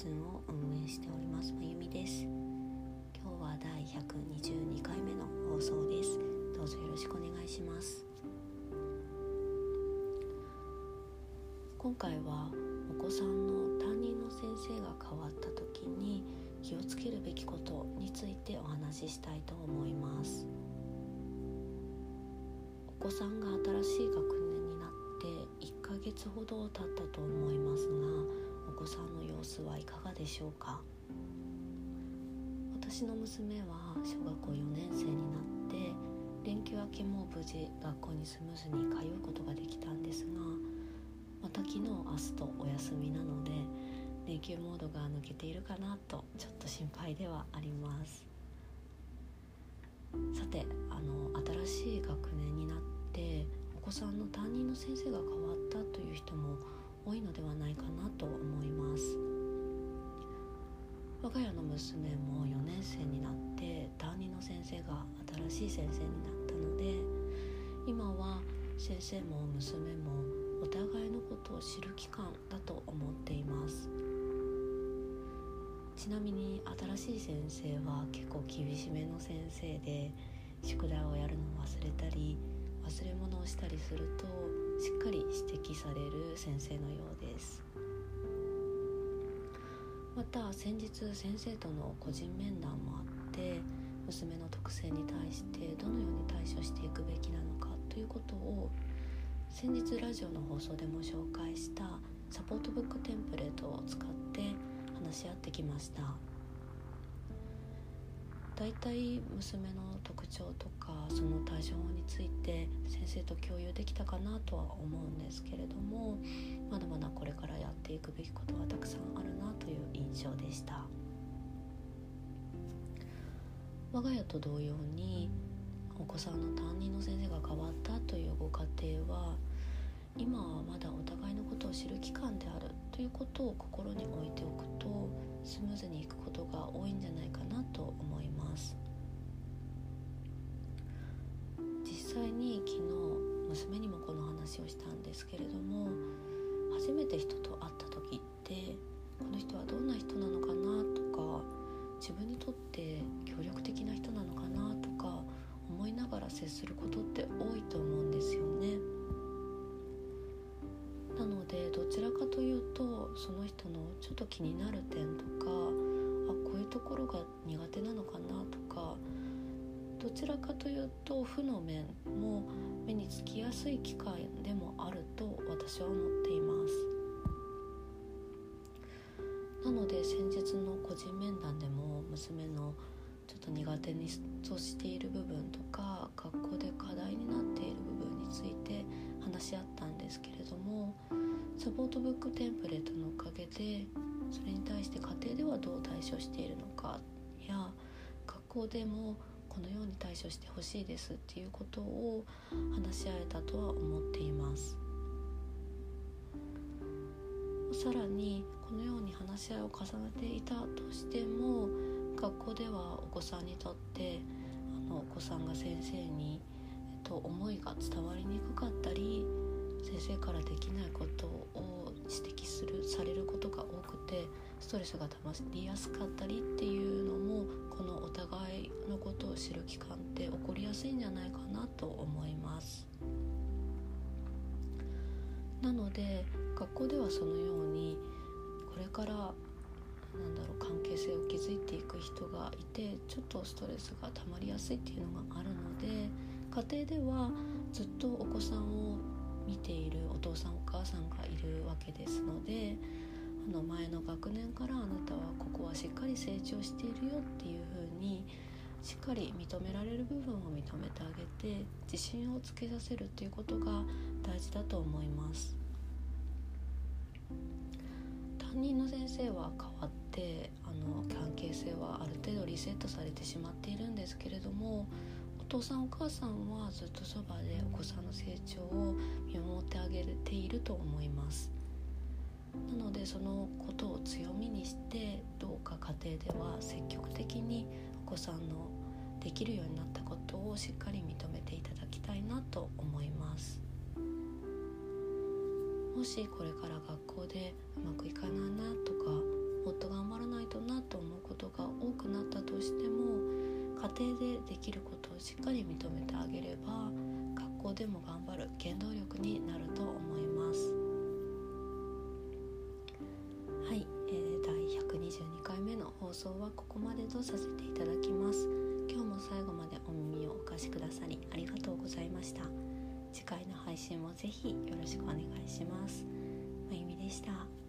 スンを運営しておりますまゆみです。今日は第122回目の放送です。どうぞよろしくお願いします。今回はお子さんの担任の先生が変わった時に気をつけるべきことについてお話ししたいと思います。お子さんが新しい学年になって1ヶ月ほど経ったと思いますが子さんの様子はいかがでしょうか？私の娘は小学校4年生になって連休明けも無事学校にスムーズに通うことができたんですがまた昨日明日とお休みなので連休モードが抜けているかなとちょっと心配ではあります。さてあの新しい学年になってお子さんの担任の先生が変わったという人も多いのではないかなと思います。我が家の娘も4年生になって担任の先生が新しい先生になったので今は先生も娘もお互いのことを知る期間だと思っています。ちなみに新しい先生は結構厳しめの先生で宿題をやるのを忘れたり忘れ物をしたりするとしっかり指摘される先生のようです。また先日先生との個人面談もあって娘の特性に対してどのように対処していくべきなのかということを先日ラジオの放送でも紹介したサポートブックテンプレートを使って話し合ってきました。だいたい娘の特徴とかその対処法について先生と共有できたかなとは思うんですけれどもまだまだこれからやっていくべきことはたくさんあるなという印象でした。我が家と同様にお子さんの担任の先生が変わったというご家庭は今はまだお互いのことを知る期間であるということを心に置いておくとスムーズにいくことが多いんじゃないかなと思います。実際に昨日娘にもこの話をしたんですけれども初めて人と会った時ってこの人はどんな人なのかなとか自分にとって協力的な人なのかなとか思いながら接することっと気になる点とかあこういうところが苦手なのかなとかどちらかというと負の面も目につきやすい機会でもあると私は思っています。なので先日の個人面談でも娘のちょっと苦手にとしている部分とか学校で課題になっている部分について話し合ったんですけれどもサポートブックテンプレートのおかげでそれに対して家庭ではどう対処しているのかや学校でもこのように対処してほしいですっていうことを話し合えたとは思っています。さらにこのように話し合いを重ねていたとしても学校ではお子さんにとってあのお子さんが先生に、えっと、思いが伝わりにくかったり先生からできないことを指摘するされることが多くてストレスがたまりやすかったりっていうのもこのお互いのことを知る期間って起こりやすいんじゃないかなと思います。なので学校ではそのようにこれからなんだろう関係性を築いていく人がいてちょっとストレスが溜まりやすいっていうのがあるので家庭ではずっと母さんがいるわけですのであの前の学年からあなたはここはしっかり成長しているよっていうふうにしっかり認められる部分を認めてあげて自信をつけさせるっていうことが大事だと思います。担任の先生は変わってあの関係性はある程度リセットされてしまっているんですけれどもお父さんお母さんはずっとそばでお子さんの成長を見守ってあげていると思います。なのでそのことを強みにしてどうか家庭では積極的にお子さんのできるようになったことをしっかり認めていただきたいなと思います。もしこれから学校でうまくいかないなとかもっと頑張らないとなと思うことが多くなったとしても家庭でできることをしっかり認めてあげれば校でも頑張る原動力になると思います。はい、えー、第122回目の放送はここまでとさせていただきます。今日も最後までお耳をお貸しくださりありがとうございました。次回の配信もぜひよろしくお願いします。まゆみでした。